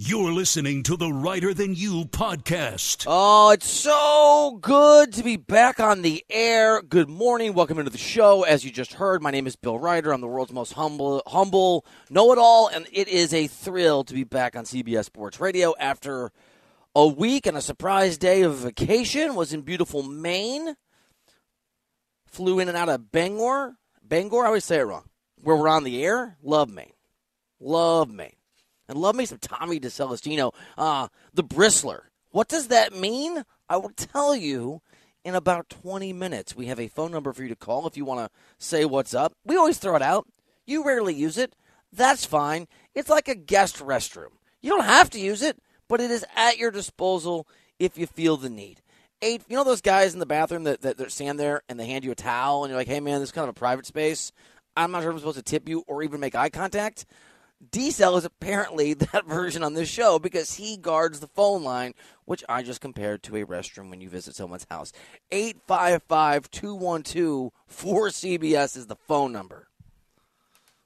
You're listening to the Reiter Than You podcast. Oh, it's so good to be back on the air. Good morning. Welcome into the show. As you just heard, my name is Bill Reiter. I'm the world's most humble, humble know-it-all, and it is a thrill to be back on CBS Sports Radio after a week and a surprise day of vacation. Was in beautiful Maine. Flew in and out of Bangor. Bangor, I always say it wrong. Where we're on the air. Love Maine. Love Maine. And love me some Tommy DeCelestino. Uh, the Bristler. What does that mean? I will tell you in about 20 minutes. We have a phone number for you to call if you want to say what's up. We always throw it out. You rarely use it. That's fine. It's like a guest restroom. You don't have to use it, but it is at your disposal if you feel the need. Eight, you know those guys in the bathroom that, that, that stand there and they hand you a towel and you're like, hey man, this is kind of a private space. I'm not sure if I'm supposed to tip you or even make eye contact. D-Cell is apparently that version on this show because he guards the phone line, which I just compared to a restroom when you visit someone's house. 855-212-4CBS is the phone number.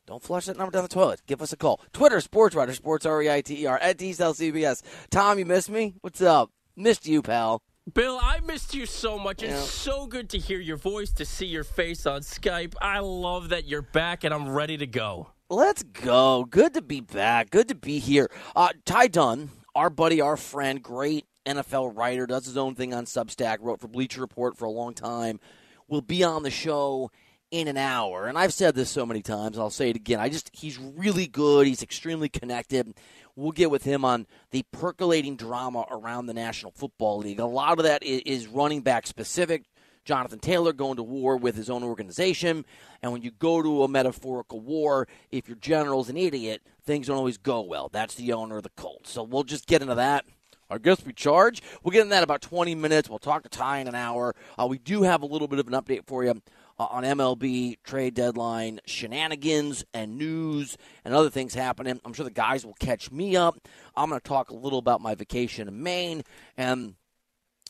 Don't flush that number down the toilet. Give us a call. Twitter, Sports Reiter, Sports R-E-I-T-E-R, at D-Cell CBS. Tom, you missed me? What's up? Missed you, pal. Bill, I missed you so much. It's Yeah. so good to hear your voice, to see your face on Skype. I love that you're back and I'm ready to go. Let's go. Good to be back. Good to be here. Uh, Ty Dunne, our buddy, our friend, great NFL writer, does his own thing on Substack, wrote for Bleacher Report for a long time, will be on the show in an hour. And I've said this so many times, I'll say it again. I just, he's really good. He's extremely connected. We'll get with him on the percolating drama around the National Football League. A lot of that is running back specific. Jonathan Taylor going to war with his own organization. And when you go to a metaphorical war, if your general's an idiot, things don't always go well. That's the owner of the Colts. So we'll just get into that. I guess we charge. We'll get into that about 20 minutes. We'll talk to Ty in an hour. Uh, we do have a little bit of an update for you uh, on MLB trade deadline shenanigans and news and other things happening. I'm sure the guys will catch me up. I'm going to talk a little about my vacation in Maine and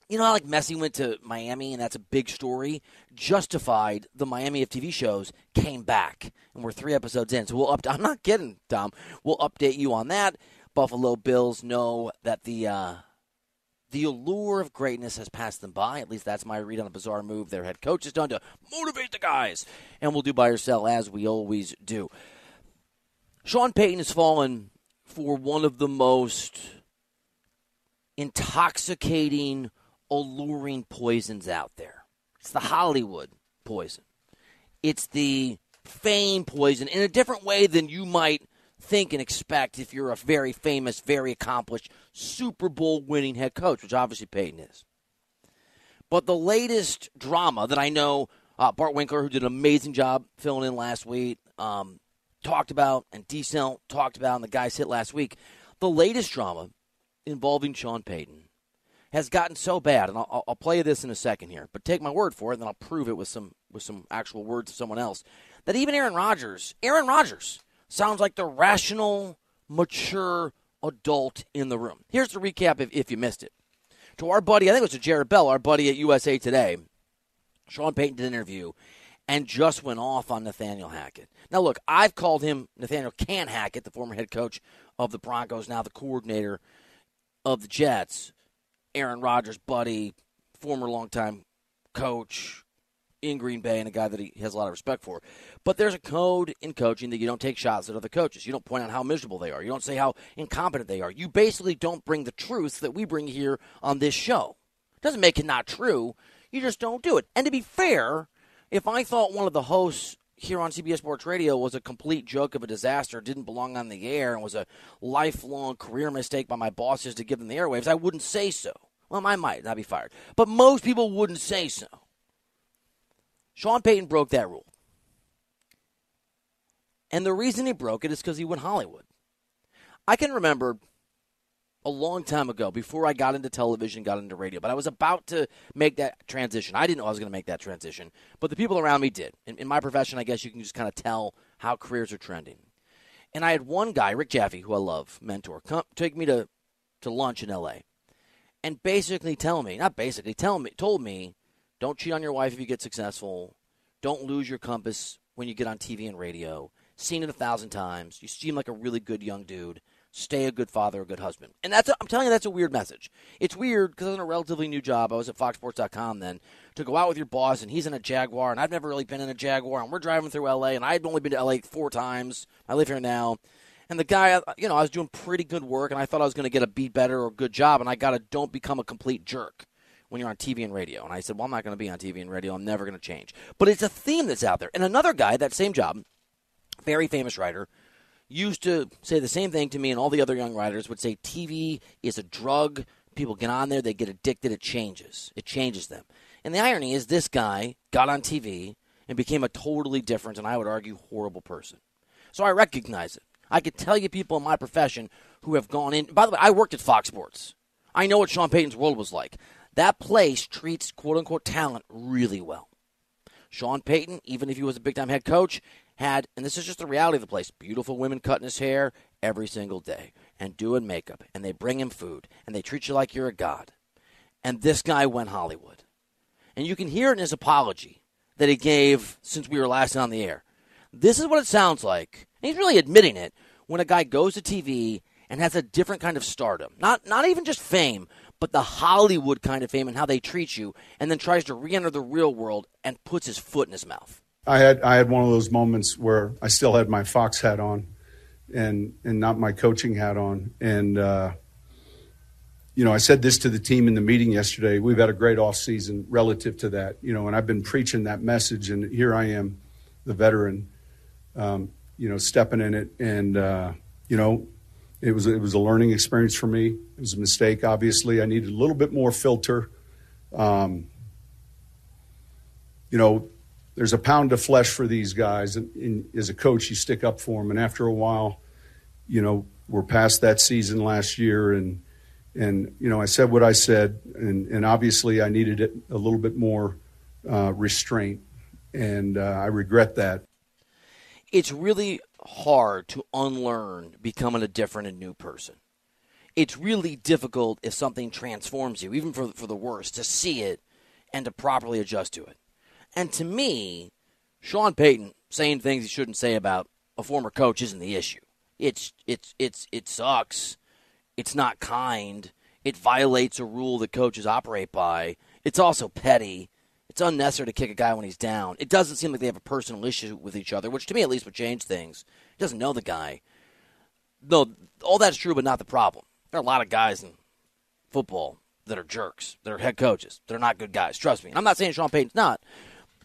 you know like Messi went to Miami and that's a big story. Justified the Miami of TV shows came back and we're three episodes in. So we'll up. I'm not kidding, Tom. We'll update you on that. Buffalo Bills know that the uh, the allure of greatness has passed them by. At least that's my read on the bizarre move their head coach has done to motivate the guys. And we'll do buy or sell as we always do. Sean Payton has fallen for one of the most intoxicating, alluring poisons out there. It's the Hollywood poison. It's the fame poison in a different way than you might think and expect if you're a very famous, very accomplished Super Bowl winning head coach, which obviously Payton is. But the latest drama that I know uh, Bart Winkler, who did an amazing job filling in last week, um, talked about, and Decel talked about, and the guys hit last week. The latest drama involving Sean Payton has gotten so bad, and I'll, I'll play this in a second here, but take my word for it, and then I'll prove it with some with some actual words of someone else. That even Aaron Rodgers, Aaron Rodgers, sounds like the rational, mature adult in the room. Here's the recap if, if you missed it. To our buddy, I think it was to Jarrett Bell, our buddy at USA Today, Sean Payton did an interview and just went off on Nathaniel Hackett. Now, look, I've called him Nathaniel Can Hackett, the former head coach of the Broncos, now the coordinator of the Jets. Aaron Rodgers' buddy, former longtime coach in Green Bay, and a guy that he has a lot of respect for. But there's a code in coaching that you don't take shots at other coaches. You don't point out how miserable they are. You don't say how incompetent they are. You basically don't bring the truth that we bring here on this show. Doesn't make it not true. You just don't do it. And to be fair, if I thought one of the hosts here on CBS Sports Radio was a complete joke of a disaster, didn't belong on the air, and was a lifelong career mistake by my bosses to give them the airwaves, I wouldn't say so. Well, I might not be fired, but most people wouldn't say so. Sean Payton broke that rule. And the reason he broke it is because he went Hollywood. I can remember a long time ago, before I got into television, got into radio, but I was about to make that transition. I didn't know I was going to make that transition, but the people around me did. In, in my profession, I guess you can just kind of tell how careers are trending. And I had one guy, Rick Jaffe, who I love, mentor, come take me to, to lunch in LA and basically tell me, not basically, tell me, told me, don't cheat on your wife if you get successful. Don't lose your compass when you get on TV and radio. Seen it a thousand times. You seem like a really good young dude. Stay a good father, a good husband. And that's, a, I'm telling you, that's a weird message. It's weird because I was in a relatively new job. I was at FoxSports.com then to go out with your boss, and he's in a Jaguar, and I've never really been in a Jaguar, and we're driving through LA, and I'd only been to LA four times. I live here now. And the guy, you know, I was doing pretty good work, and I thought I was going to get a beat better or good job, and I got to don't become a complete jerk when you're on TV and radio. And I said, well, I'm not going to be on TV and radio. I'm never going to change. But it's a theme that's out there. And another guy, that same job, very famous writer, used to say the same thing to me, and all the other young writers would say TV is a drug. People get on there, they get addicted, it changes. It changes them. And the irony is, this guy got on TV and became a totally different, and I would argue, horrible person. So I recognize it. I could tell you people in my profession who have gone in. By the way, I worked at Fox Sports. I know what Sean Payton's world was like. That place treats quote unquote talent really well. Sean Payton, even if he was a big time head coach, had, and this is just the reality of the place, beautiful women cutting his hair every single day and doing makeup, and they bring him food, and they treat you like you're a god. And this guy went Hollywood. And you can hear it in his apology that he gave since we were last on the air. This is what it sounds like. And he's really admitting it when a guy goes to TV and has a different kind of stardom. Not not even just fame, but the Hollywood kind of fame and how they treat you, and then tries to re-enter the real world and puts his foot in his mouth. I had I had one of those moments where I still had my Fox hat on, and and not my coaching hat on, and uh, you know I said this to the team in the meeting yesterday. We've had a great off season relative to that, you know, and I've been preaching that message, and here I am, the veteran, um, you know, stepping in it, and uh, you know it was it was a learning experience for me. It was a mistake. Obviously, I needed a little bit more filter. Um, you know, there's a pound of flesh for these guys, and, and, as a coach, you stick up for them. And after a while, you know, we're past that season last year, and and you know, I said what I said, and and obviously, I needed it a little bit more uh, restraint, and uh, I regret that. It's really hard to unlearn becoming a different and new person. It's really difficult if something transforms you, even for, for the worse, to see it and to properly adjust to it. And to me, Sean Payton saying things he shouldn't say about a former coach isn't the issue. It's it's it's it sucks. It's not kind. It violates a rule that coaches operate by. It's also petty. It's unnecessary to kick a guy when he's down. It doesn't seem like they have a personal issue with each other, which to me at least would change things. He doesn't know the guy. No, all that's true, but not the problem. There are a lot of guys in football that are jerks, that are head coaches. They're not good guys. Trust me. I'm not saying Sean Payton's not.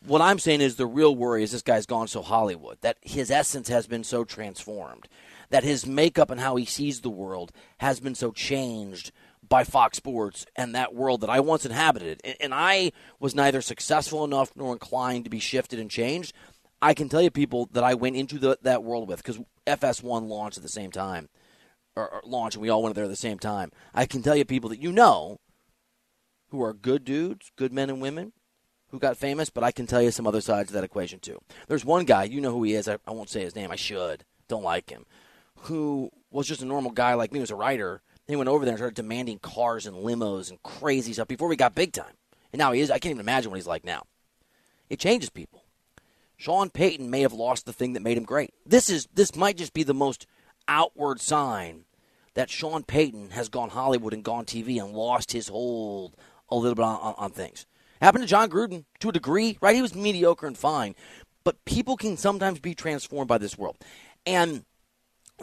What I'm saying is the real worry is this guy's gone so Hollywood, that his essence has been so transformed, that his makeup and how he sees the world has been so changed by Fox Sports and that world that I once inhabited. And I was neither successful enough nor inclined to be shifted and changed. I can tell you people that I went into the, that world with because FS1 launched at the same time, or, or launched, and we all went there at the same time. I can tell you people that you know who are good dudes, good men and women who got famous, but I can tell you some other sides of that equation too. There's one guy, you know who he is. I, I won't say his name. I should. Don't like him. Who was just a normal guy like me, was a writer he went over there and started demanding cars and limos and crazy stuff before we got big time. And now he is. I can't even imagine what he's like now. It changes people. Sean Payton may have lost the thing that made him great. This is this might just be the most outward sign that Sean Payton has gone Hollywood and gone TV and lost his hold a little bit on, on, on things. Happened to Jon Gruden to a degree, right? He was mediocre and fine, but people can sometimes be transformed by this world. And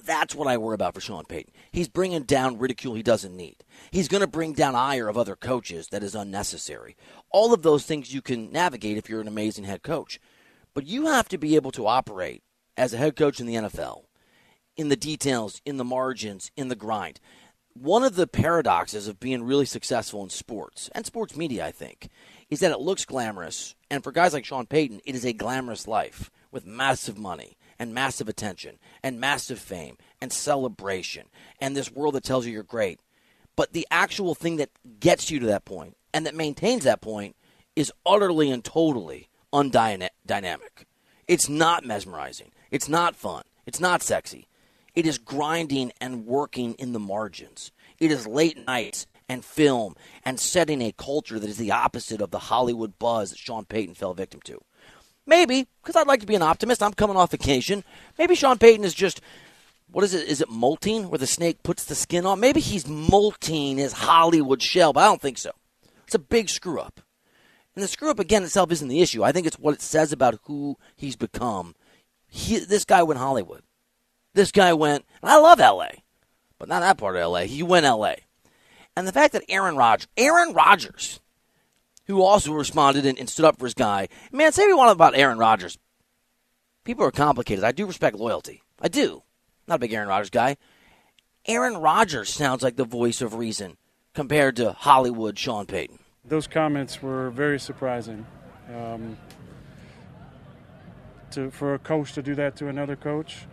that's what I worry about for Sean Payton. He's bringing down ridicule he doesn't need. He's going to bring down ire of other coaches that is unnecessary. All of those things you can navigate if you're an amazing head coach. But you have to be able to operate as a head coach in the NFL in the details, in the margins, in the grind. One of the paradoxes of being really successful in sports and sports media, I think, is that it looks glamorous. And for guys like Sean Payton, it is a glamorous life with massive money and massive attention and massive fame and celebration and this world that tells you you're great. But the actual thing that gets you to that point and that maintains that point is utterly and totally undynamic. It's not mesmerizing. It's not fun. It's not sexy. It is grinding and working in the margins. It is late nights and film and setting a culture that is the opposite of the Hollywood buzz that Sean Payton fell victim to. Maybe, because I'd like to be an optimist. I'm coming off vacation. Maybe Sean Payton is just, what is it? Is it molting where the snake puts the skin on? Maybe he's molting his Hollywood shell, but I don't think so. It's a big screw up. And the screw up again itself isn't the issue. I think it's what it says about who he's become. He, this guy went Hollywood. This guy went, I love LA, but not that part of LA. He went LA. And the fact that Aaron Rodgers, Aaron Rodgers, who also responded and, and stood up for his guy, man, say we want about Aaron Rodgers. People are complicated. I do respect loyalty. I do. Not a big Aaron Rodgers guy. Aaron Rodgers sounds like the voice of reason compared to Hollywood Sean Payton. Those comments were very surprising. Um, to, for a coach to do that to another coach,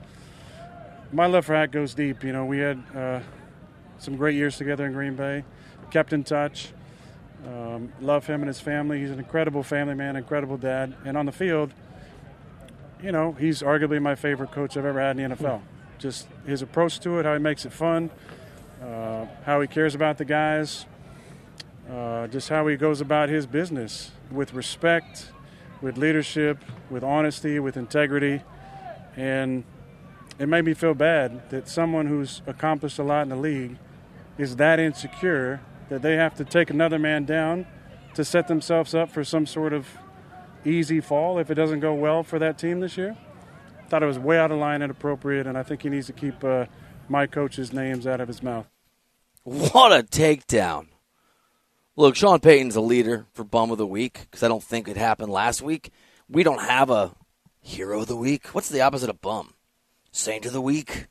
my love for Hack goes deep. You know, we had uh, some great years together in Green Bay, kept in touch. Um, love him and his family. He's an incredible family man, incredible dad. And on the field, you know, he's arguably my favorite coach I've ever had in the NFL. Just his approach to it, how he makes it fun, uh, how he cares about the guys, uh, just how he goes about his business with respect, with leadership, with honesty, with integrity. And it made me feel bad that someone who's accomplished a lot in the league is that insecure that they have to take another man down to set themselves up for some sort of easy fall if it doesn't go well for that team this year. Thought it was way out of line and inappropriate, and I think he needs to keep uh, my coach's names out of his mouth. What a takedown! Look, Sean Payton's a leader for Bum of the Week because I don't think it happened last week. We don't have a Hero of the Week. What's the opposite of Bum? Saint of the Week.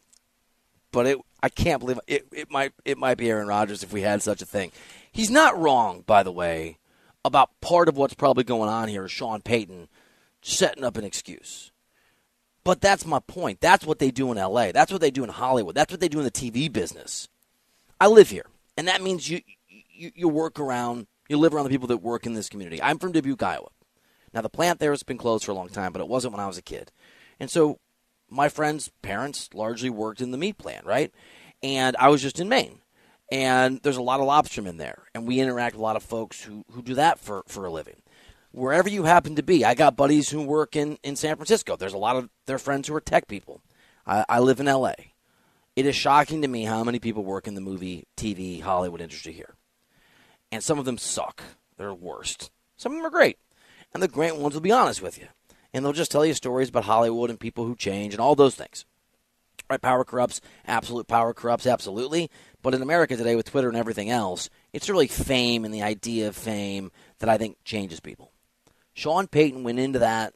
But it, I can't believe it. It might, it might be Aaron Rodgers if we had such a thing. He's not wrong, by the way, about part of what's probably going on here is Sean Payton setting up an excuse. But that's my point. That's what they do in LA. That's what they do in Hollywood. That's what they do in the TV business. I live here, and that means you you, you work around, you live around the people that work in this community. I'm from Dubuque, Iowa. Now the plant there has been closed for a long time, but it wasn't when I was a kid. And so my friends' parents largely worked in the meat plant, right? And I was just in Maine. And there's a lot of lobstermen there. And we interact with a lot of folks who, who do that for, for a living. Wherever you happen to be, I got buddies who work in, in San Francisco. There's a lot of their friends who are tech people. I, I live in LA. It is shocking to me how many people work in the movie, TV, Hollywood industry here. And some of them suck. They're worst. Some of them are great. And the great ones will be honest with you and they'll just tell you stories about Hollywood and people who change and all those things. Right? Power corrupts, absolute power corrupts, absolutely. But in America today, with Twitter and everything else, it's really fame and the idea of fame that I think changes people. Sean Payton went into that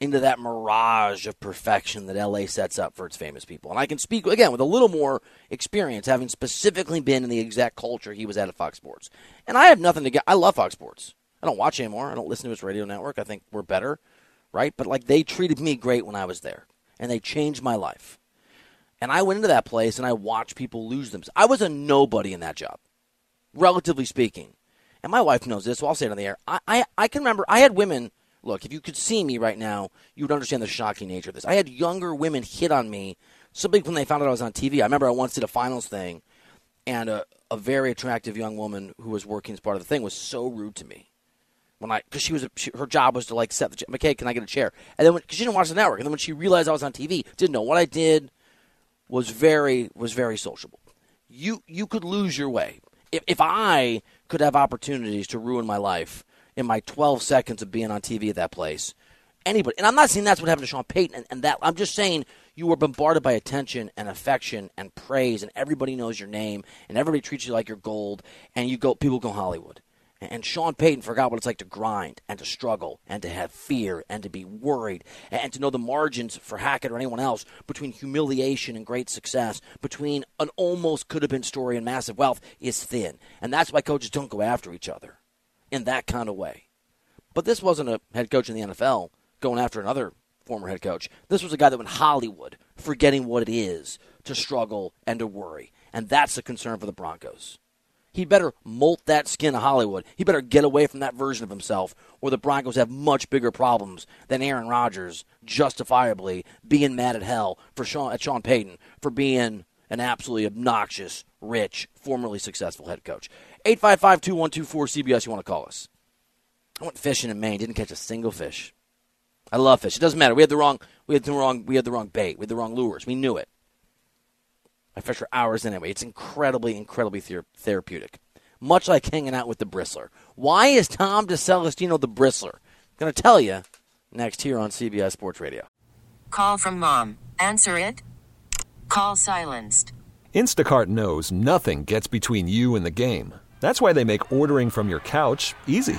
into that mirage of perfection that LA sets up for its famous people. And I can speak again with a little more experience, having specifically been in the exact culture he was at at Fox Sports. And I have nothing to get. I love Fox Sports. I don't watch anymore. I don't listen to his radio network. I think we're better, right? But like they treated me great when I was there, and they changed my life. And I went into that place and I watched people lose themselves. I was a nobody in that job, relatively speaking. And my wife knows this, so I'll say it on the air. I, I, I can remember I had women. Look, if you could see me right now, you would understand the shocking nature of this. I had younger women hit on me simply when they found out I was on TV. I remember I once did a finals thing, and a, a very attractive young woman who was working as part of the thing was so rude to me when I because she was she, her job was to like set the chair. McKay, can I get a chair? And then because she didn't watch the network, and then when she realized I was on TV, didn't know what I did, was very was very sociable. You you could lose your way if if I could have opportunities to ruin my life in my 12 seconds of being on TV at that place. Anybody, and I'm not saying that's what happened to Sean Payton, and, and that I'm just saying you were bombarded by attention and affection and praise, and everybody knows your name, and everybody treats you like you're gold, and you go people go Hollywood And Sean Payton forgot what it's like to grind and to struggle and to have fear and to be worried and to know the margins for Hackett or anyone else between humiliation and great success, between an almost could have been story and massive wealth is thin. And that's why coaches don't go after each other in that kind of way. But this wasn't a head coach in the NFL going after another former head coach. This was a guy that went Hollywood forgetting what it is to struggle and to worry. And that's a concern for the Broncos. He better molt that skin of Hollywood. He better get away from that version of himself, or the Broncos have much bigger problems than Aaron Rodgers justifiably being mad at hell for Sean, at Sean Payton for being an absolutely obnoxious, rich, formerly successful head coach. 855 2124 CBS, you want to call us. I went fishing in Maine, didn't catch a single fish. I love fish. It doesn't matter. We had the wrong we had the wrong we had the wrong bait. We had the wrong lures. We knew it. I fish for hours anyway. It's incredibly, incredibly ther- therapeutic. Much like hanging out with the bristler. Why is Tom DeCelestino the bristler? I'm going to tell you next here on CBS Sports Radio. Call from mom. Answer it. Call silenced. Instacart knows nothing gets between you and the game. That's why they make ordering from your couch easy.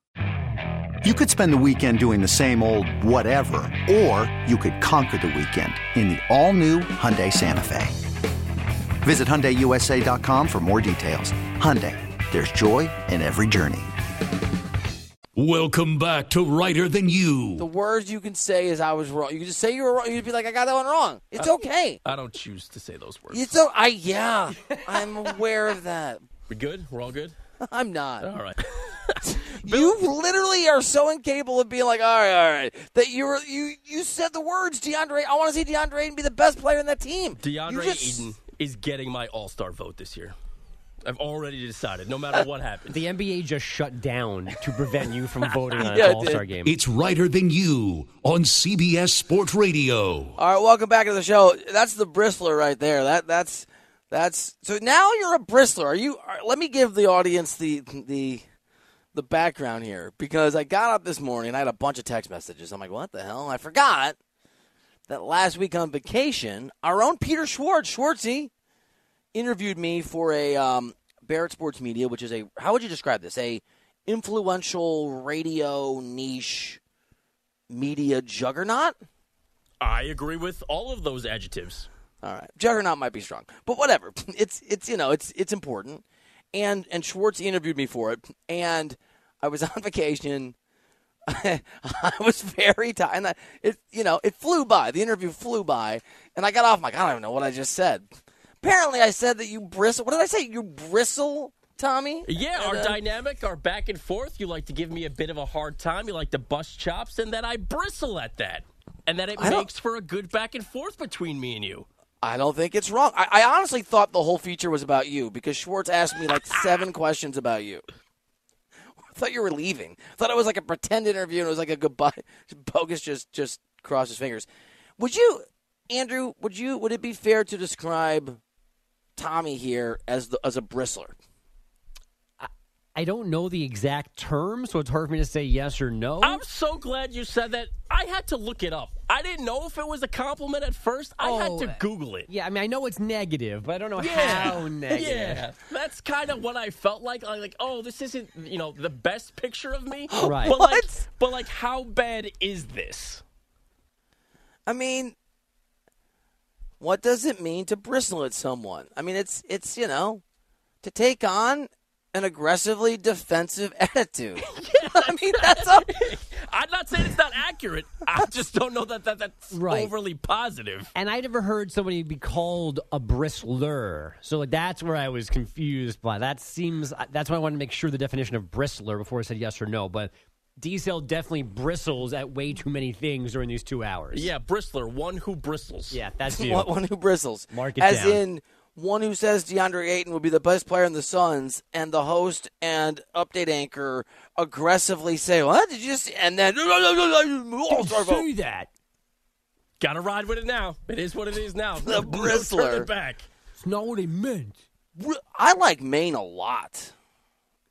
You could spend the weekend doing the same old whatever, or you could conquer the weekend in the all-new Hyundai Santa Fe. Visit HyundaiUSA.com for more details. Hyundai, there's joy in every journey. Welcome back to Reiter Than You. The words you can say is I was wrong. You can just say you were wrong. You'd be like, I got that one wrong. It's uh, okay. I don't choose to say those words. It's so I yeah. I'm aware of that. We good? We're all good? I'm not. All right. You literally are so incapable of being like, all right, all right, that you were you you said the words DeAndre. I want to see DeAndre and be the best player in that team. DeAndre just- Ayton is getting my All Star vote this year. I've already decided, no matter what happens. The NBA just shut down to prevent you from voting on Yeah, an All Star game. It's Reiter Than You on CBS Sports Radio. All right, welcome back to the show. That's the bristler right there. That that's that's so now you're a bristler. Are you? Are, let me give the audience the the the background here because I got up this morning. I had a bunch of text messages. I'm like, what the hell? I forgot that last week on vacation, our own Peter Schwartz, Schwartzy, interviewed me for a um, Barrett Sports Media, which is a how would you describe this? A influential radio niche media juggernaut. I agree with all of those adjectives. All right, juggernaut might be strong, but whatever. It's it's you know it's it's important. And and Schwartz interviewed me for it, and I was on vacation. I was very tired. And I, it you know it flew by. The interview flew by, and I got off. I'm like I don't even know what I just said. Apparently, I said that you bristle. What did I say? You bristle, Tommy? Yeah, our uh, dynamic, our back and forth. You like to give me a bit of a hard time. You like to bust chops, and that I bristle at that, and that it I makes for a good back and forth between me and you. I don't think it's wrong. I, I honestly thought the whole feature was about you because Schwartz asked me like seven questions about you. I thought you were leaving. I thought it was like a pretend interview and it was like a goodbye. Bogus just just crossed his fingers. Would you, Andrew? Would you? Would it be fair to describe Tommy here as the, as a bristler? I don't know the exact term, so it's hard for me to say yes or no. I'm so glad you said that. I had to look it up. I didn't know if it was a compliment at first. I had Oh, to Google it. yeah, I mean, I know it's negative, but I don't know Yeah. how negative. Yeah, that's kind of what I felt like. I like, oh, this isn't you know the best picture of me, Right. But like, but like, how bad is this? I mean, what does it mean to bristle at someone? I mean, it's it's you know to take on an aggressively defensive attitude. I mean, that's a, I'm not saying it's not accurate. I just don't know that, that that's Right. overly positive. And I never heard somebody be called a bristler. So like that's where I was confused by. That seems that's why I wanted to make sure the definition of bristler before I said yes or no. But Diesel definitely bristles at way too many things during these two hours. Yeah, bristler, one who bristles. Yeah, that's you. one, one who bristles. Mark it As down. in one who says DeAndre Ayton will be the best player in the Suns, and the host and update anchor aggressively say, "What did you say?" And then Don't say that. Got to ride with it now. It is what it is now. The No bristler. turning back. It's not what he meant. I like Maine a lot.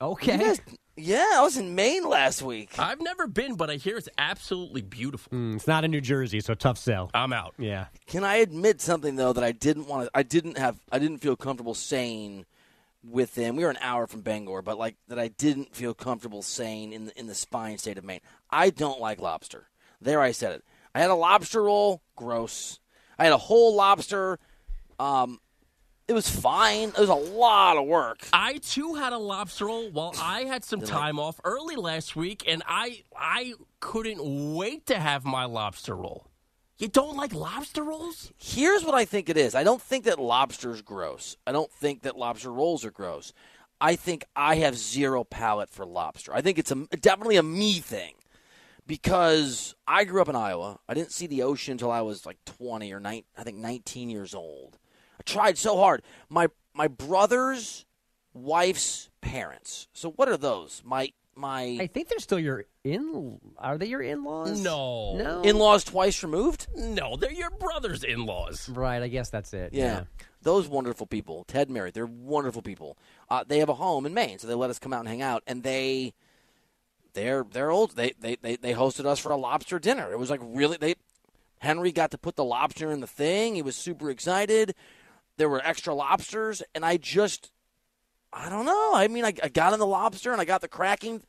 Okay. You guys- yeah, I was in Maine last week. I've never been, but I hear it's absolutely beautiful. Mm, it's not in New Jersey, so tough sell. I'm out. Yeah. Can I admit something though that I didn't want to? I didn't have. I didn't feel comfortable saying with them. We were an hour from Bangor, but like that, I didn't feel comfortable saying in the, in the spine state of Maine. I don't like lobster. There, I said it. I had a lobster roll. Gross. I had a whole lobster. Um, it was fine. It was a lot of work. I too had a lobster roll while I had some time off early last week, and I I couldn't wait to have my lobster roll. You don't like lobster rolls? Here's what I think it is. I don't think that lobster's gross. I don't think that lobster rolls are gross. I think I have zero palate for lobster. I think it's a, definitely a me thing because I grew up in Iowa. I didn't see the ocean until I was like 20 or 9, I think 19 years old. I tried so hard. My my brother's wife's parents. So what are those? My my I think they're still your in. Are they your in-laws? No. No. in-laws twice removed? No, they're your brother's in laws. Right. I guess that's it. Yeah. Those wonderful people, Ted and Mary, they're wonderful people. Uh, they have a home in Maine, so they let us come out and hang out. And they, they're they're old. They, they they they hosted us for a lobster dinner. It was like really they. Henry got to put the lobster in the thing. He was super excited. There were extra lobsters, and I just, I don't know. I mean, I, I got in the lobster and I got the cracking,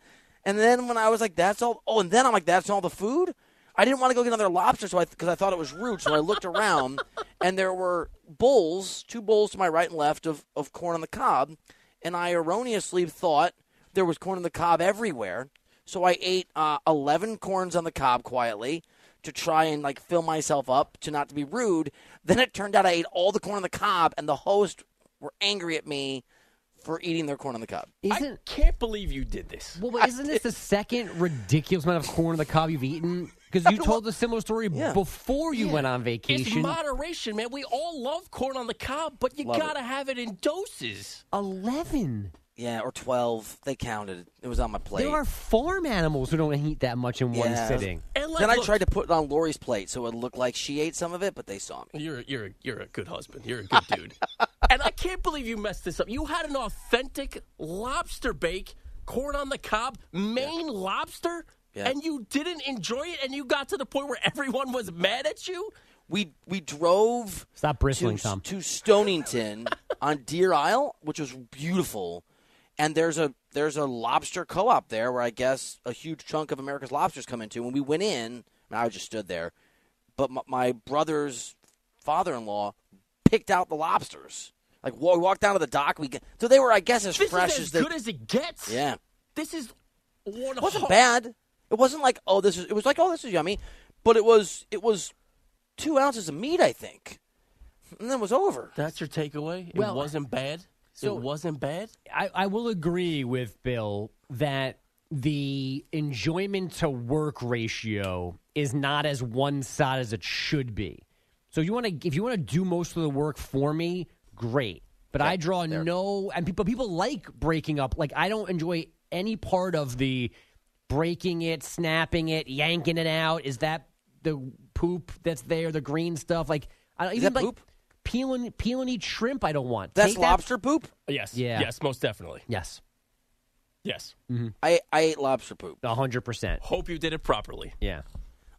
and then when I was like, "That's all," oh, and then I'm like, "That's all the food." I didn't want to go get another lobster, so I because I thought it was rude. So I looked around, and there were bowls, two bowls to my right and left of of corn on the cob, and I erroneously thought there was corn on the cob everywhere. So I ate uh, eleven corns on the cob quietly to try and like fill myself up to not to be rude. Then it turned out I ate all the corn on the cob, and the host were angry at me for eating their corn on the cob. I Isn't can't believe you did this. well, but isn't this the second ridiculous amount of corn on the cob you've eaten? Because you told a similar story Yeah. before you went on vacation. It's moderation, man. We all love corn on the cob, but you Love gotta have it in doses. Eleven. Yeah, or twelve. They counted. It was on my plate. There are farm animals who don't eat that much in one Yeah. sitting. And like, then I look, tried to put it on Lori's plate so it looked like she ate some of it, but they saw me. You're you're a- you're a good husband. You're a good dude. and I can't believe you messed this up. You had an authentic lobster bake, corn on the cob, Maine lobster, Yeah. and you didn't enjoy it, and you got to the point where everyone was mad at you. We we drove Stop bristling, to, Tom. to Stonington on Deer Isle, which was beautiful. And there's a there's a lobster co-op there where I guess a huge chunk of America's lobsters come into. When we went in, and I just stood there, but my, my brother's father-in-law picked out the lobsters. Like we walked down to the dock, we get, so they were I guess as This fresh is as as they. good as it gets. yeah, This is one it wasn't hu- bad. It wasn't like oh this is. It was like oh this is yummy, but it was it was two ounces of meat I think, and then it was over. That's your takeaway. It Well, wasn't bad. So- it wasn't bad. I, I will agree with Bill that the enjoyment to work ratio is not as one side as it should be. So you want to, if you want to do most of the work for me, great. But I draw no, and people people like breaking up. Like I don't enjoy any part of the breaking it, snapping it, yanking it out. Is that the poop that's there, the green stuff? Like I don't Is even that like poop? Peel and peel and eat shrimp. I don't want. That's Take that- lobster poop. Yes. Yeah. Yes. Most definitely. Yes, Yes. Mm-hmm. I I ate lobster poop. a hundred percent. Hope you did it properly. Yeah.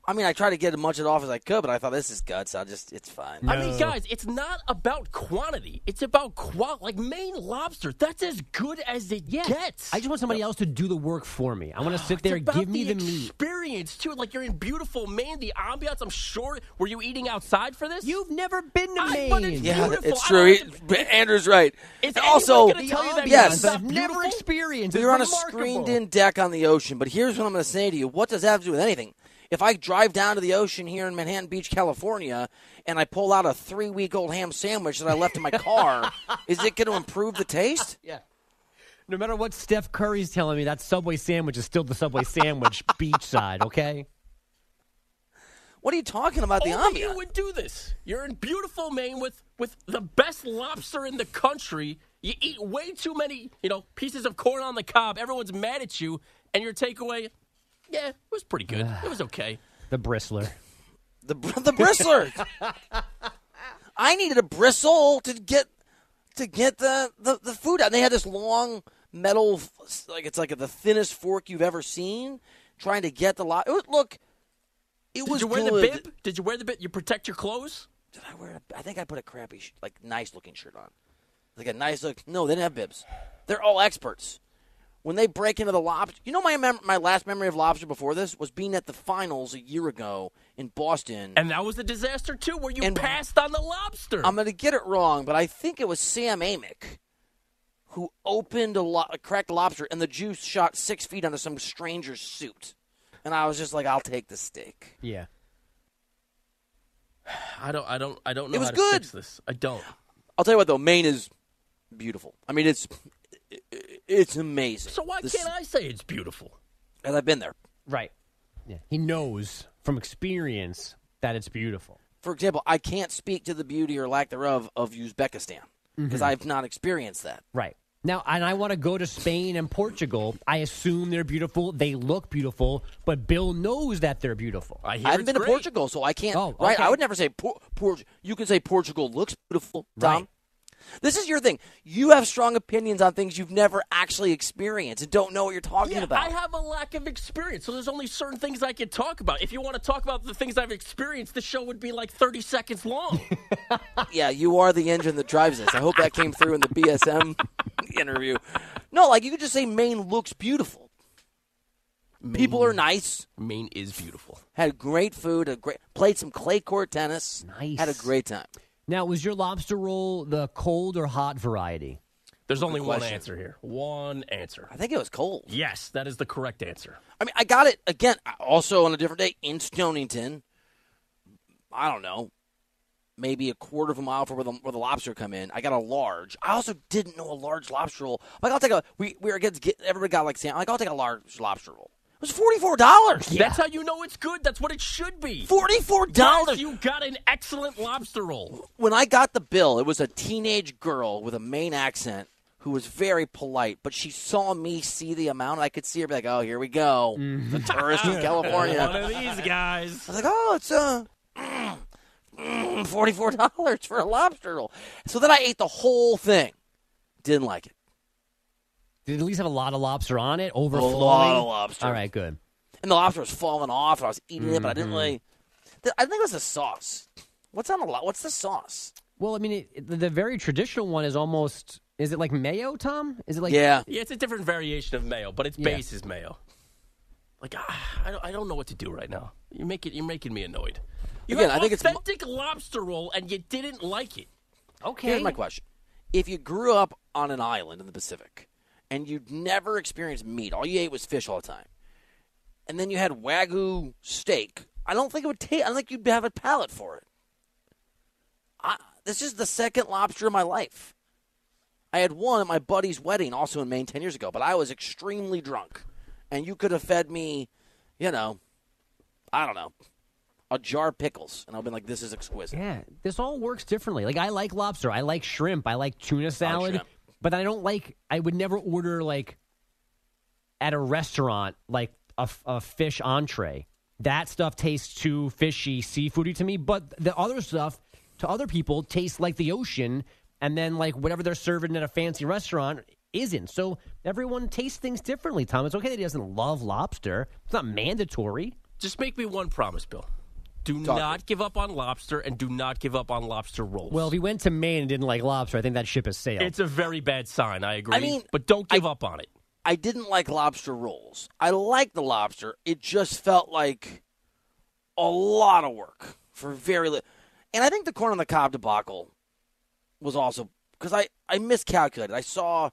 I mean, I tried to get as much of it off as I could, but I thought this is guts. I'll just, it's fine. I mean, guys, it's not about quantity. It's about quality. Like Maine lobster, that's as good as it gets. I just want somebody else to do the work for me. I want to sit It's there, about give me the the meat. experience too. Like you're in beautiful Maine, the ambiance. I'm sure. Were you eating outside for this? You've never been to I- Maine. but it's Yeah, beautiful. it's true. He, to- Andrew's right. Is And also, tell you that yes, I've never experienced. You're on a screened-in deck on the ocean, but here's what I'm going to say to you: What does that have to do with anything? If I drive down to the ocean here in Manhattan Beach, California, and I pull out a three-week-old ham sandwich that I left in my car, is it going to improve the taste? Yeah. No matter what Steph Curry's telling me, that Subway sandwich is still the Subway sandwich beachside, okay? What are you talking about? The Only ambiance. you would do this. You're in beautiful Maine with with the best lobster in the country. You eat way too many, you know, pieces of corn on the cob. Everyone's mad at you, and your takeaway, yeah, it was pretty good. it was okay. The bristler. The br- the bristler. I needed a bristle to get to get the, the, the food out. And they had this long metal, like it's like the thinnest fork you've ever seen, trying to get the lot. It was, look, it Did was you wear good. the bib? Did you wear the bib? You protect your clothes? Did I wear? A, I think I put a crappy, sh- like nice looking shirt on, like a nice look. No, they didn't have bibs. They're all experts. When they break into the lobster, you know my mem- my last memory of lobster before this was being at the finals a year ago in Boston. And that was a disaster too, where you And- passed on the lobster. I'm going to get it wrong, but I think it was Sam Amick who opened a, lo- a cracked lobster, and the juice shot six feet under some stranger's suit. And I was just like, I'll take the steak. Yeah. I don't. I don't. I don't know It was how to good. fix this. I don't. I'll tell you what, though, Maine is beautiful. I mean, it's it's amazing. So why This- can't I say it's beautiful? And I've been there. Right. Yeah. He knows from experience that it's beautiful. For example, I can't speak to the beauty or lack thereof of Uzbekistan because Mhm. I've not experienced that. Right. Now, and I want to go to Spain and Portugal. I assume they're beautiful. They look beautiful, but Bill knows that they're beautiful. I I haven't been to Portugal, so I can't. Oh, Right? I would never say Por- Por- You can say Portugal looks beautiful, Tom. Right. This is your thing. You have strong opinions on things you've never actually experienced and don't know what you're talking Yeah, about. I have a lack of experience, so there's only certain things I can talk about. If you want to talk about the things I've experienced, the show would be like 30 seconds long. yeah, you are the engine that drives this. I hope that came through in the BSM interview. No, like you could just say Maine looks beautiful. People are nice. Maine is beautiful. Had great food. A great played some clay court tennis. Nice. Had a great time. Now, was your lobster roll the cold or hot variety? There's only one answer here. One answer. I think it was cold. Yes, that is the correct answer. I mean, I got it again. Also on a different day in Stonington. I don't know, maybe a quarter of a mile from where the, where the lobster come in. I got a large. I also didn't know a large lobster roll. Like I'll take a. We we were against get everybody got like Sam. Like I'll take a large lobster roll. It was forty four dollars. That's how you know it's good. That's what it should be. Forty four Yes, dollars. you got an excellent lobster roll. When I got the bill, it was a teenage girl with a Maine accent who was very polite, but she saw me see the amount. I could see her be like, "Oh, here we go, the tourist from California." One of these guys. I was like, oh, it's uh, mm, mm, forty-four dollars for a lobster roll. So then I ate the whole thing. Didn't like it. Did it at least have a lot of lobster on it? Overflowing? A lot of lobster. All right, good. And the lobster was falling off, and I was eating it, but I didn't Mhm. really. I think it was the sauce. What's on the lo- What's the sauce? Well, I mean, it, the- the very traditional one is almost. Is it like mayo, Tom? Is it like yeah? Yeah, it's a different variation of mayo, but its Yeah. base is mayo. Like ah, I don't, I don't know what to do right now. You're making You're making me annoyed. You Again, had I think it's mo- authentic lobster roll, and you didn't like it. Okay. Here's my question: If you grew up on an island in the Pacific and you'd never experienced meat, all you ate was fish all the time, and then you had wagyu steak, I don't think it would taste. I don't think you'd have a palate for it. I, this is the second lobster of my life. I had one at my buddy's wedding, also in Maine, ten years ago, but I was extremely drunk, and you could have fed me, you know, I don't know, a jar of pickles, and I've been like, "This is exquisite." Yeah, this all works differently. Like I like lobster, I like shrimp, I like tuna salad. But I don't like. I would never order like at a restaurant like a, a fish entree. That stuff tastes too fishy, seafoody to me. But the other stuff to other people tastes like the ocean, and then like whatever they're serving at a fancy restaurant isn't. So everyone tastes things differently. Tom, it's okay that he doesn't love lobster. It's not mandatory. Just make me one promise, Bill. Do Talk not give up on lobster and do not give up on lobster rolls. Well, if he went to Maine and didn't like lobster, I think that ship has sailed. it's a very bad sign. I agree. I mean, but don't give up on it. I didn't like lobster rolls. I like the lobster. It just felt like a lot of work for very little. And I think the corn on the cob debacle was also because I, I miscalculated. I saw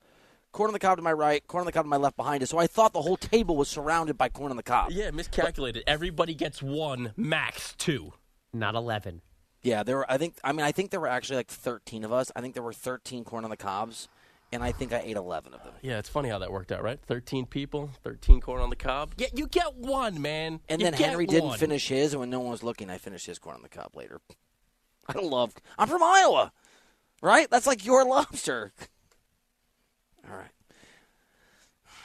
corn on the cob to my right, corn on the cob to my left behind it. So I thought the whole table was surrounded by corn on the cob. Yeah, miscalculated. Everybody gets one, max two. Not 11. Yeah, there were. I think. I mean, I think there were actually like 13 of us. I think there were 13 corn on the cobs, and I think I ate 11 of them. Yeah, it's funny how that worked out, right? 13 people, 13 corn on the cob. Yeah, you get one, man. And You then get Henry didn't finish his, and when no one was looking, I finished his corn on the cob later. I love. I'm from Iowa, right? That's like your lobster. All right.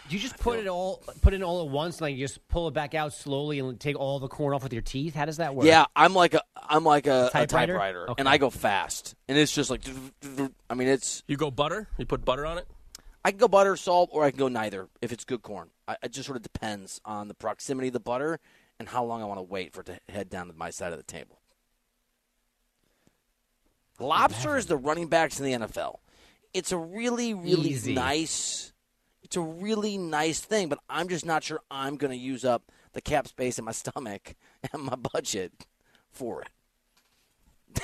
Do you just put it all put it in all at once, like you just pull it back out slowly and take all the corn off with your teeth? How does that work? Yeah, I'm like a I'm like a, a Typewriter? typewriter, Okay. and I go fast, and it's just like. I mean, it's You go butter? You put butter on it? I can go butter, salt, or I can go neither if it's good corn. I, it just sort of depends on the proximity of the butter and how long I want to wait for it to head down to my side of the table. Lobster is the running backs in the NFL. It's a really, really Easy. nice. It's a really nice thing, but I'm just not sure I'm going to use up the cap space in my stomach and my budget for it.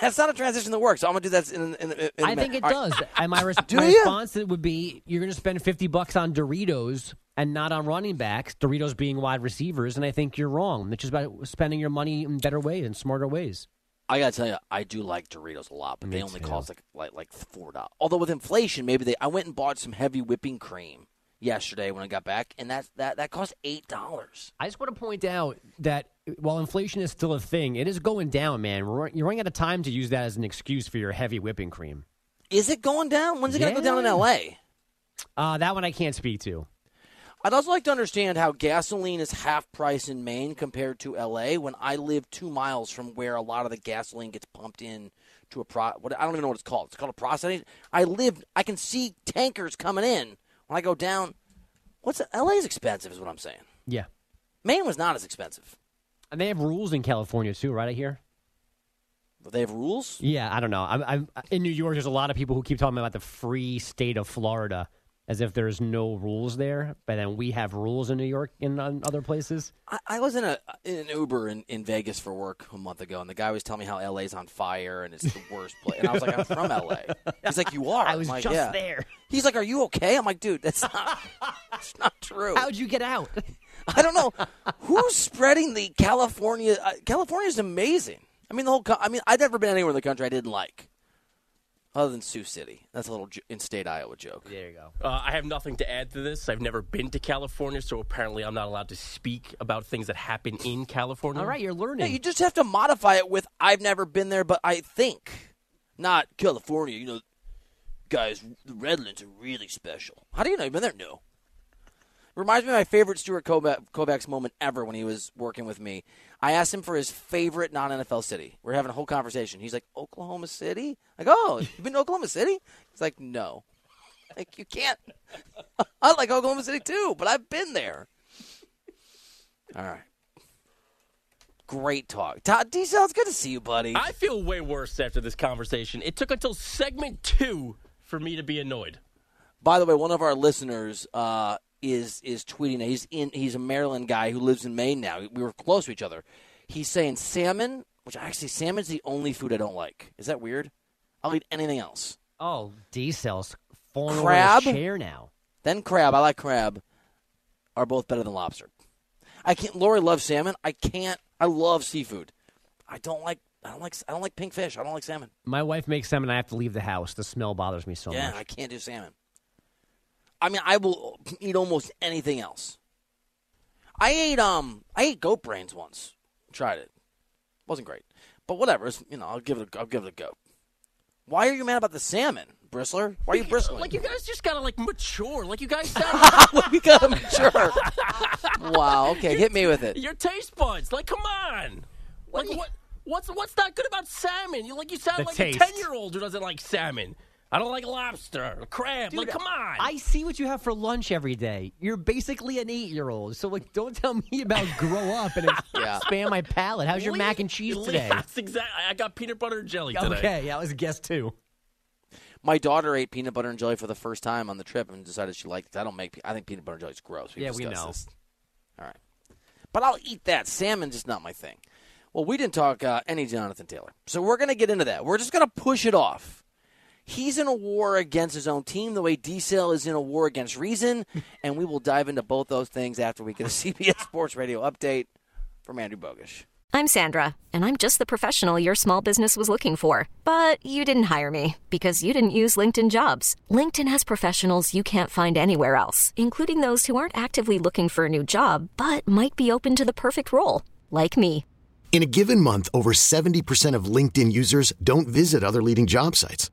That's not a transition that works. So I'm going to do that in, in, in, in a I think it All right. does. And my, res- Do my response to it would be you're going to spend 50 bucks on Doritos and not on running backs, Doritos being wide receivers, and I think you're wrong. It's just about spending your money in better ways and smarter ways. I gotta tell you, I do like Doritos a lot, but Me they only too. cost like like like four dollars. Although with inflation, maybe they. I went and bought some heavy whipping cream yesterday when I got back, and that that that cost eight dollars. I just want to point out that while inflation is still a thing, it is going down, man. We're- You're running out of time to use that as an excuse for your heavy whipping cream. Is it going down? When's it gonna go down in L.A.? Uh, that one I can't speak to. I'd also like to understand how gasoline is half price in Maine compared to L.A. When I live two miles from where a lot of the gasoline gets pumped in to a pro. What I don't even know what it's called. It's called a processing. I live. I can see tankers coming in when I go down. What's L.A. is expensive, is what I'm saying. Yeah. Maine was not as expensive. And they have rules in California too, right? I hear. They have rules. Yeah, I don't know. I'm, I'm in New York. There's a lot of people who keep talking about the free state of Florida, as if there's no rules there. But then we have rules in New York and on other places. I, I was in a in an Uber in, in Vegas for work a month ago, and the guy was telling me how LA's on fire and it's the worst place. And I was like, I'm from LA. He's like, you are. I was like, just yeah. there. He's like, are you okay? I'm like, dude, that's not. It's not true. How'd you get out? I don't know who's spreading the California. Uh, California is amazing. I mean, the whole. Co- I mean, I've never been anywhere in the country I didn't like, other than Sioux City. That's a little j- in-state Iowa joke. there you go. Uh, I have nothing to add to this. I've never been to California, so apparently I'm not allowed to speak about things that happen in California. All right, you're learning. Yeah, you just have to modify it with "I've never been there, but I think." Not California. You know, guys, the Redlands are really special. How do you know you've been there? No. Reminds me of my favorite Stuart Kovac, Kovacs moment ever when he was working with me. I asked him for his favorite non NFL city. We're having a whole conversation. He's like, Oklahoma City? Like, oh, you've been to Oklahoma City? He's like, no. Like, you can't. I like Oklahoma City too, but I've been there. All right. Great talk. Todd Diesel, it's good to see you, buddy. I feel way worse after this conversation. It took until segment two for me to be annoyed. By the way, one of our listeners uh, is is tweeting. He's in. He's a Maryland guy who lives in Maine now. We were close to each other. He's saying salmon, which actually salmon's the only food I don't like. Is that weird? I'll eat anything else. Oh, D cells falling Crab? over chair now. Then crab. I like crab. Are both better than lobster. I can't. Lori loves salmon. I can't. I love seafood. I don't like. I don't like. I don't like pink fish. I don't like salmon. My wife makes salmon. I have to leave the house. The smell bothers me so yeah, much. Yeah, I can't do salmon. I mean, I will eat almost anything else. I ate um, I ate goat brains once. Tried it, wasn't great, but whatever. It's, you know, I'll give it. A, I'll give it a go. Why are you mad about the salmon, Bristler? Why are you bristling? Like you guys just gotta like mature. Like you guys sound we gotta mature. wow. Okay, hit me with it. your taste buds. Like come on. Like what? What's what's not good about salmon? You like you sound The like taste. a ten year old who doesn't like salmon. I don't like lobster, crab. like, come on. I see what you have for lunch every day. You're basically an eight-year-old, so like, don't tell me about grow up and Yeah. expand my palate. How's your Lee- mac and cheese today? That's exactly. I got peanut butter and jelly today. Okay, yeah, I was a guess too. My daughter ate peanut butter and jelly for the first time on the trip and decided she liked it. I don't make. I think peanut butter and jelly is gross. We've Yeah, we know. This. All right, but I'll eat that. Salmon's just not my thing. Well, we didn't talk uh, any Jonathan Taylor, so we're going to get into that. We're just going to push it off. He's in a war against his own team, the way D-Cell is in a war against reason, and we will dive into both those things after we get a CBS Sports Radio update from Andrew Bogish. I'm Sandra, and I'm just the professional your small business was looking for. But you didn't hire me because you didn't use LinkedIn jobs. LinkedIn has professionals you can't find anywhere else, including those who aren't actively looking for a new job but might be open to the perfect role, like me. In a given month, over 70% of LinkedIn users don't visit other leading job sites.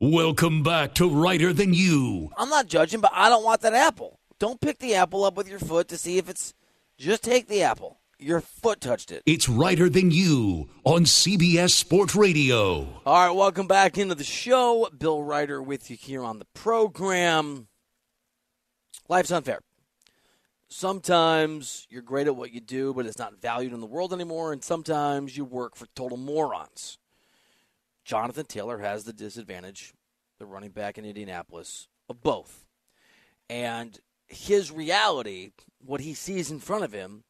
Welcome back to Reiter Than You. I'm not judging, but I don't want that apple. Don't pick the apple up with your foot to see if it's. Just take the apple. Your foot touched it. It's Reiter Than You on CBS Sports Radio. All right, welcome back into the show. Bill Reiter with you here on the program. Life's unfair. Sometimes you're great at what you do, but it's not valued in the world anymore, and sometimes you work for total morons. Jonathan Taylor has the disadvantage, the running back in Indianapolis, of both. And his reality, what he sees in front of him,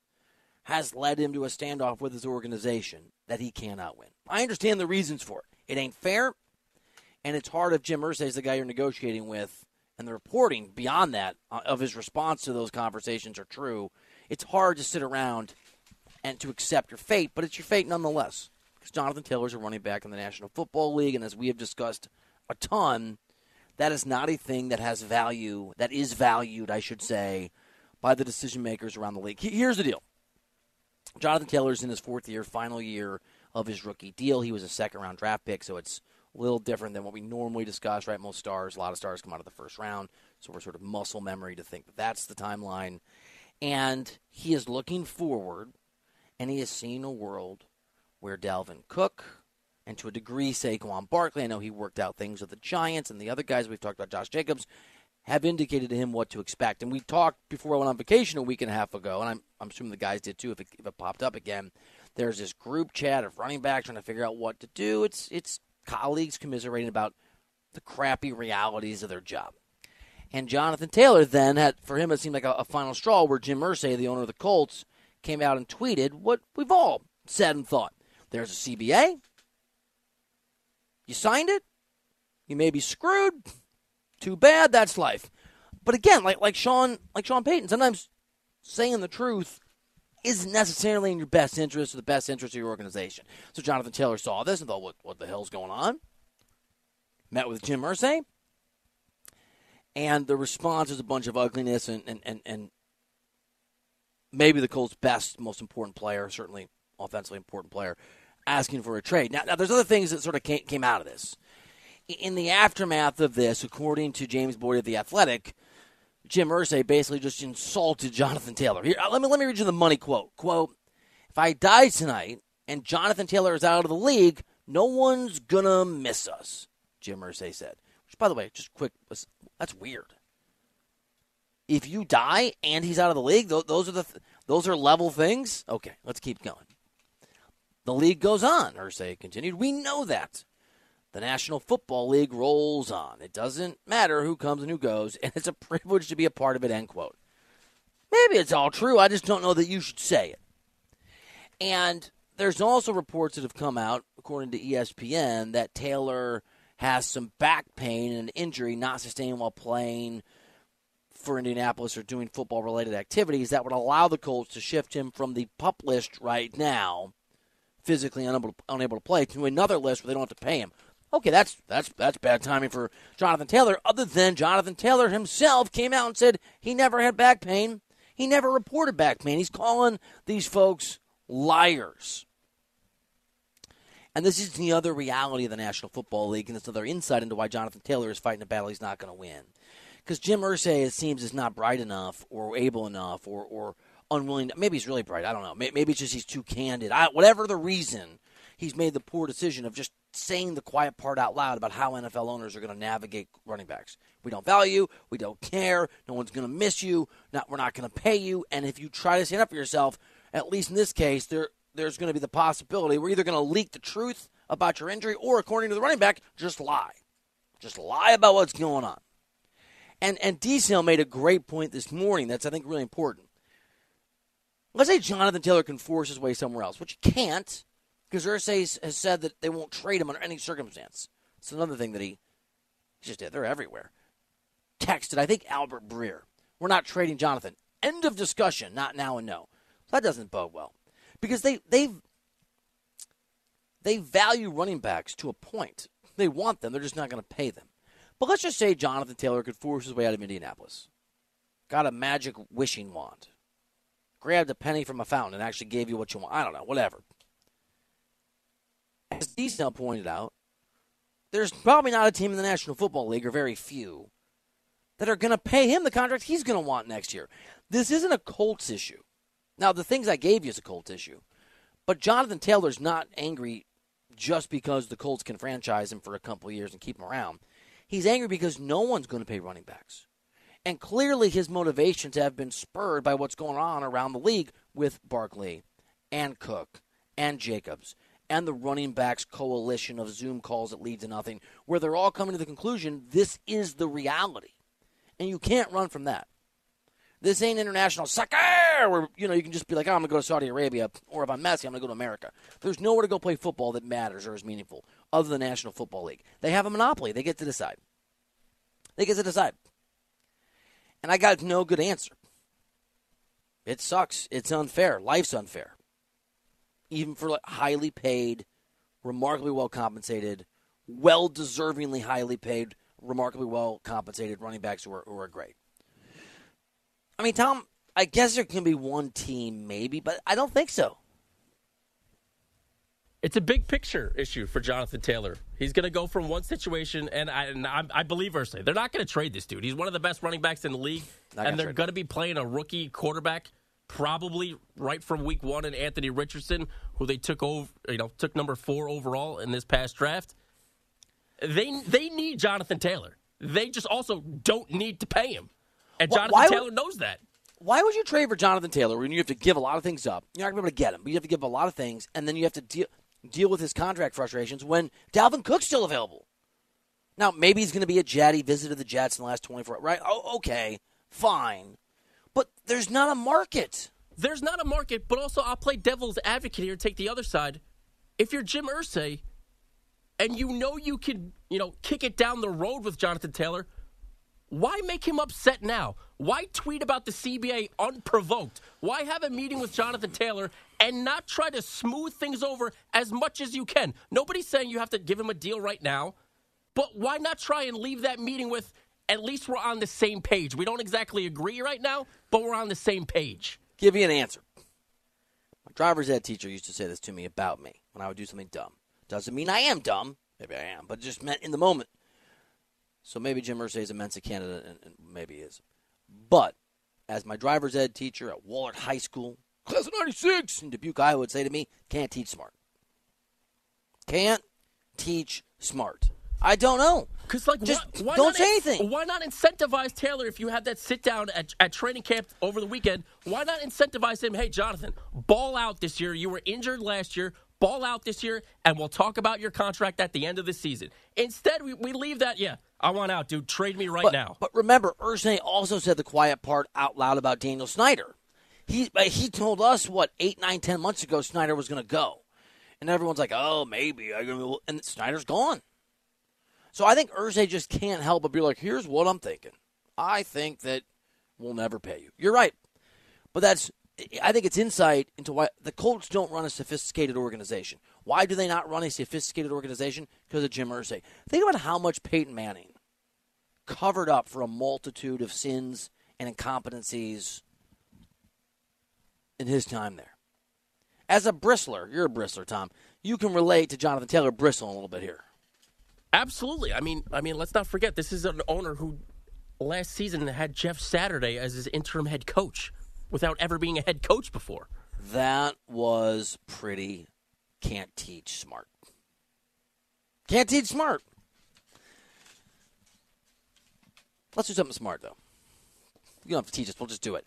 has led him to a standoff with his organization that he cannot win. I understand the reasons for it. It ain't fair, and it's hard if Jim Irsay is the guy you're negotiating with, and the reporting beyond that uh, of his response to those conversations are true. It's hard to sit around and to accept your fate, but it's your fate nonetheless. Because Jonathan Taylor's a running back in the National Football League, and as we have discussed a ton, that is not a thing that has value, that is valued, I should say, by the decision makers around the league. Here's the deal Jonathan Taylor's in his fourth year, final year of his rookie deal. He was a second round draft pick, so it's a little different than what we normally discuss, right? Most stars, a lot of stars come out of the first round, so we're sort of muscle memory to think that that's the timeline. And he is looking forward, and he has seen a world where Dalvin Cook and to a degree Saquon Barkley, I know he worked out things with the Giants and the other guys we've talked about, Josh Jacobs, have indicated to him what to expect. And we talked before I went on vacation a week and a half ago, and I'm, I'm assuming the guys did too if it, if it popped up again. There's this group chat of running backs trying to figure out what to do. It's it's colleagues commiserating about the crappy realities of their job. And Jonathan Taylor then had, for him, it seemed like a, a final straw where Jim Irsay, the owner of the Colts, came out and tweeted what we've all said and thought. There's a CBA. You signed it. You may be screwed. Too bad. That's life. But again, like like Sean, like Sean Payton, sometimes saying the truth isn't necessarily in your best interest or the best interest of your organization. So Jonathan Taylor saw this and thought, "What what the hell's going on?" Met with Jim Irsay, and the response is a bunch of ugliness and and and, and maybe the Colts' best, most important player, certainly offensively important player, asking for a trade. Now, now there's other things that sort of came, came out of this. In the aftermath of this, according to James Boyd of The Athletic, Jim Irsay basically just insulted Jonathan Taylor. Here, uh, let me let me read you the money quote. Quote: If I die tonight and Jonathan Taylor is out of the league, no one's gonna miss us. Jim Irsay said. Which, by the way, just quick, that's weird. If you die and he's out of the league, those, are the th- those are level things. Okay, let's keep going. The league goes on. Irsay continued. We know that. The National Football League rolls on. It doesn't matter who comes and who goes, and it's a privilege to be a part of it, end quote. Maybe it's all true. I just don't know that you should say it. And there's also reports that have come out, according to ESPN, that Taylor has some back pain and an injury not sustained while playing for Indianapolis or doing football related activities that would allow the Colts to shift him from the pup list right now, physically unable, unable to play, to another list where they don't have to pay him. Okay, that's that's that's bad timing for Jonathan Taylor. Other than Jonathan Taylor himself came out and said he never had back pain. He never reported back pain. He's calling these folks liars. And this is the other reality of the National Football League, and it's another insight into why Jonathan Taylor is fighting a battle he's not going to win. Because Jim Irsay, it seems, is not bright enough or able enough or, or unwilling. Maybe he's really bright. I don't know. Maybe it's just he's too candid. I, whatever the reason, he's made the poor decision of just saying the quiet part out loud about how NFL owners are going to navigate running backs. We don't value, we don't care, no one's going to miss you, not, we're not going to pay you, and if you try to stand up for yourself, at least in this case, there there's going to be the possibility we're either going to leak the truth about your injury or, according to the running back, just lie. Just lie about what's going on. And and D-Sale made a great point this morning that's I think really important. Let's say Jonathan Taylor can force his way somewhere else, which he can't, because Irsay has said that they won't trade him under any circumstance. It's another thing that he, he just did. They're everywhere. Texted, I think Albert Breer. We're not trading Jonathan. End of discussion. Not now and no. That doesn't bode well because they they they value running backs to a point. They want them. They're just not going to pay them. But let's just say Jonathan Taylor could force his way out of Indianapolis. Got a magic wishing wand. Grabbed a penny from a fountain and actually gave you what you want. I don't know, whatever. As Diesel pointed out, there's probably not a team in the National Football League, or very few, that are going to pay him the contract he's going to want next year. This isn't a Colts issue. Now, the things I gave you is a Colts issue. But Jonathan Taylor's not angry just because the Colts can franchise him for a couple years and keep him around. He's angry because no one's going to pay running backs. And clearly his motivations have been spurred by what's going on around the league with Barkley and Cook and Jacobs and the running backs coalition of Zoom calls that lead to nothing, where they're all coming to the conclusion this is the reality. And you can't run from that. This ain't international soccer where you know you can just be like, oh, I'm gonna go to Saudi Arabia, or if I'm Messi, I'm gonna go to America. There's nowhere to go play football that matters or is meaningful other than the National Football League. They have a monopoly. They get to decide. They get to decide. And I got no good answer. It sucks. It's unfair. Life's unfair. Even for highly paid, remarkably well compensated, well deservingly highly paid, remarkably well compensated running backs who are, who are great. I mean, Tom, I guess there can be one team, maybe, but I don't think so. It's a big picture issue for Jonathan Taylor. He's going to go from one situation, and I, and I, I believe Irsay. They're not going to trade this dude. He's one of the best running backs in the league, and they're going to be playing a rookie quarterback probably right from week one in Anthony Richardson, who they took over, you know, took number four overall in this past draft. They they need Jonathan Taylor. They just also don't need to pay him, and Jonathan why would- Taylor knows that. Why would you trade for Jonathan Taylor when you have to give a lot of things up? You're not going to be able to get him, but you have to give a lot of things, and then you have to deal deal with his contract frustrations when Dalvin Cook's still available. Now, maybe he's going to be a Jet. He visited the Jets in the last 24 right? Oh, okay, fine. But there's not a market. There's not a market, but also I'll play devil's advocate here and take the other side. If you're Jim Irsay and you know you could, you know, kick it down the road with Jonathan Taylor, why make him upset now? Why tweet about the CBA unprovoked? Why have a meeting with Jonathan Taylor and not try to smooth things over as much as you can? Nobody's saying you have to give him a deal right now, but why not try and leave that meeting with at least we're on the same page? We don't exactly agree right now, but we're on the same page. Give you an answer. My driver's ed teacher used to say this to me about me when I would do something dumb. Doesn't mean I am dumb. Maybe I am, but just meant in the moment. So maybe Jim Irsay is a Mensa candidate, and, and maybe he is. But as my driver's ed teacher at Wahlert High School, class of 96 in Dubuque, Iowa, would say to me, can't teach smart. Can't teach smart. I don't know. Because like, Just why, why don't not say in- anything. Why not incentivize Taylor if you had that sit down at, at training camp over the weekend? Why not incentivize him? Hey, Jonathan, ball out this year. You were injured last year. Ball out this year, and we'll talk about your contract at the end of the season. Instead, we, we leave that. Yeah, I want out, dude. Trade me right but, now. But remember, Irsay also said the quiet part out loud about Daniel Snyder. He he told us what eight, nine, ten months ago Snyder was going to go, and everyone's like, "Oh, maybe," and Snyder's gone. So I think Irsay just can't help but be like, "Here's what I'm thinking. I think that We'll never pay you. You're right. But that's, I think it's insight into why the Colts don't run a sophisticated organization. Why do they not run a sophisticated organization? Because of Jim Irsay. Think about how much Peyton Manning covered up for a multitude of sins and incompetencies in his time there. As a bristler, you're a bristler, Tom. You can relate to Jonathan Taylor bristling a little bit here. Absolutely. I mean, I mean, let's not forget this is an owner who last season had Jeff Saturday as his interim head coach without ever being a head coach before. That was pretty can't teach smart. Can't teach smart. Let's do something smart though. You don't have to teach us, we'll just do it.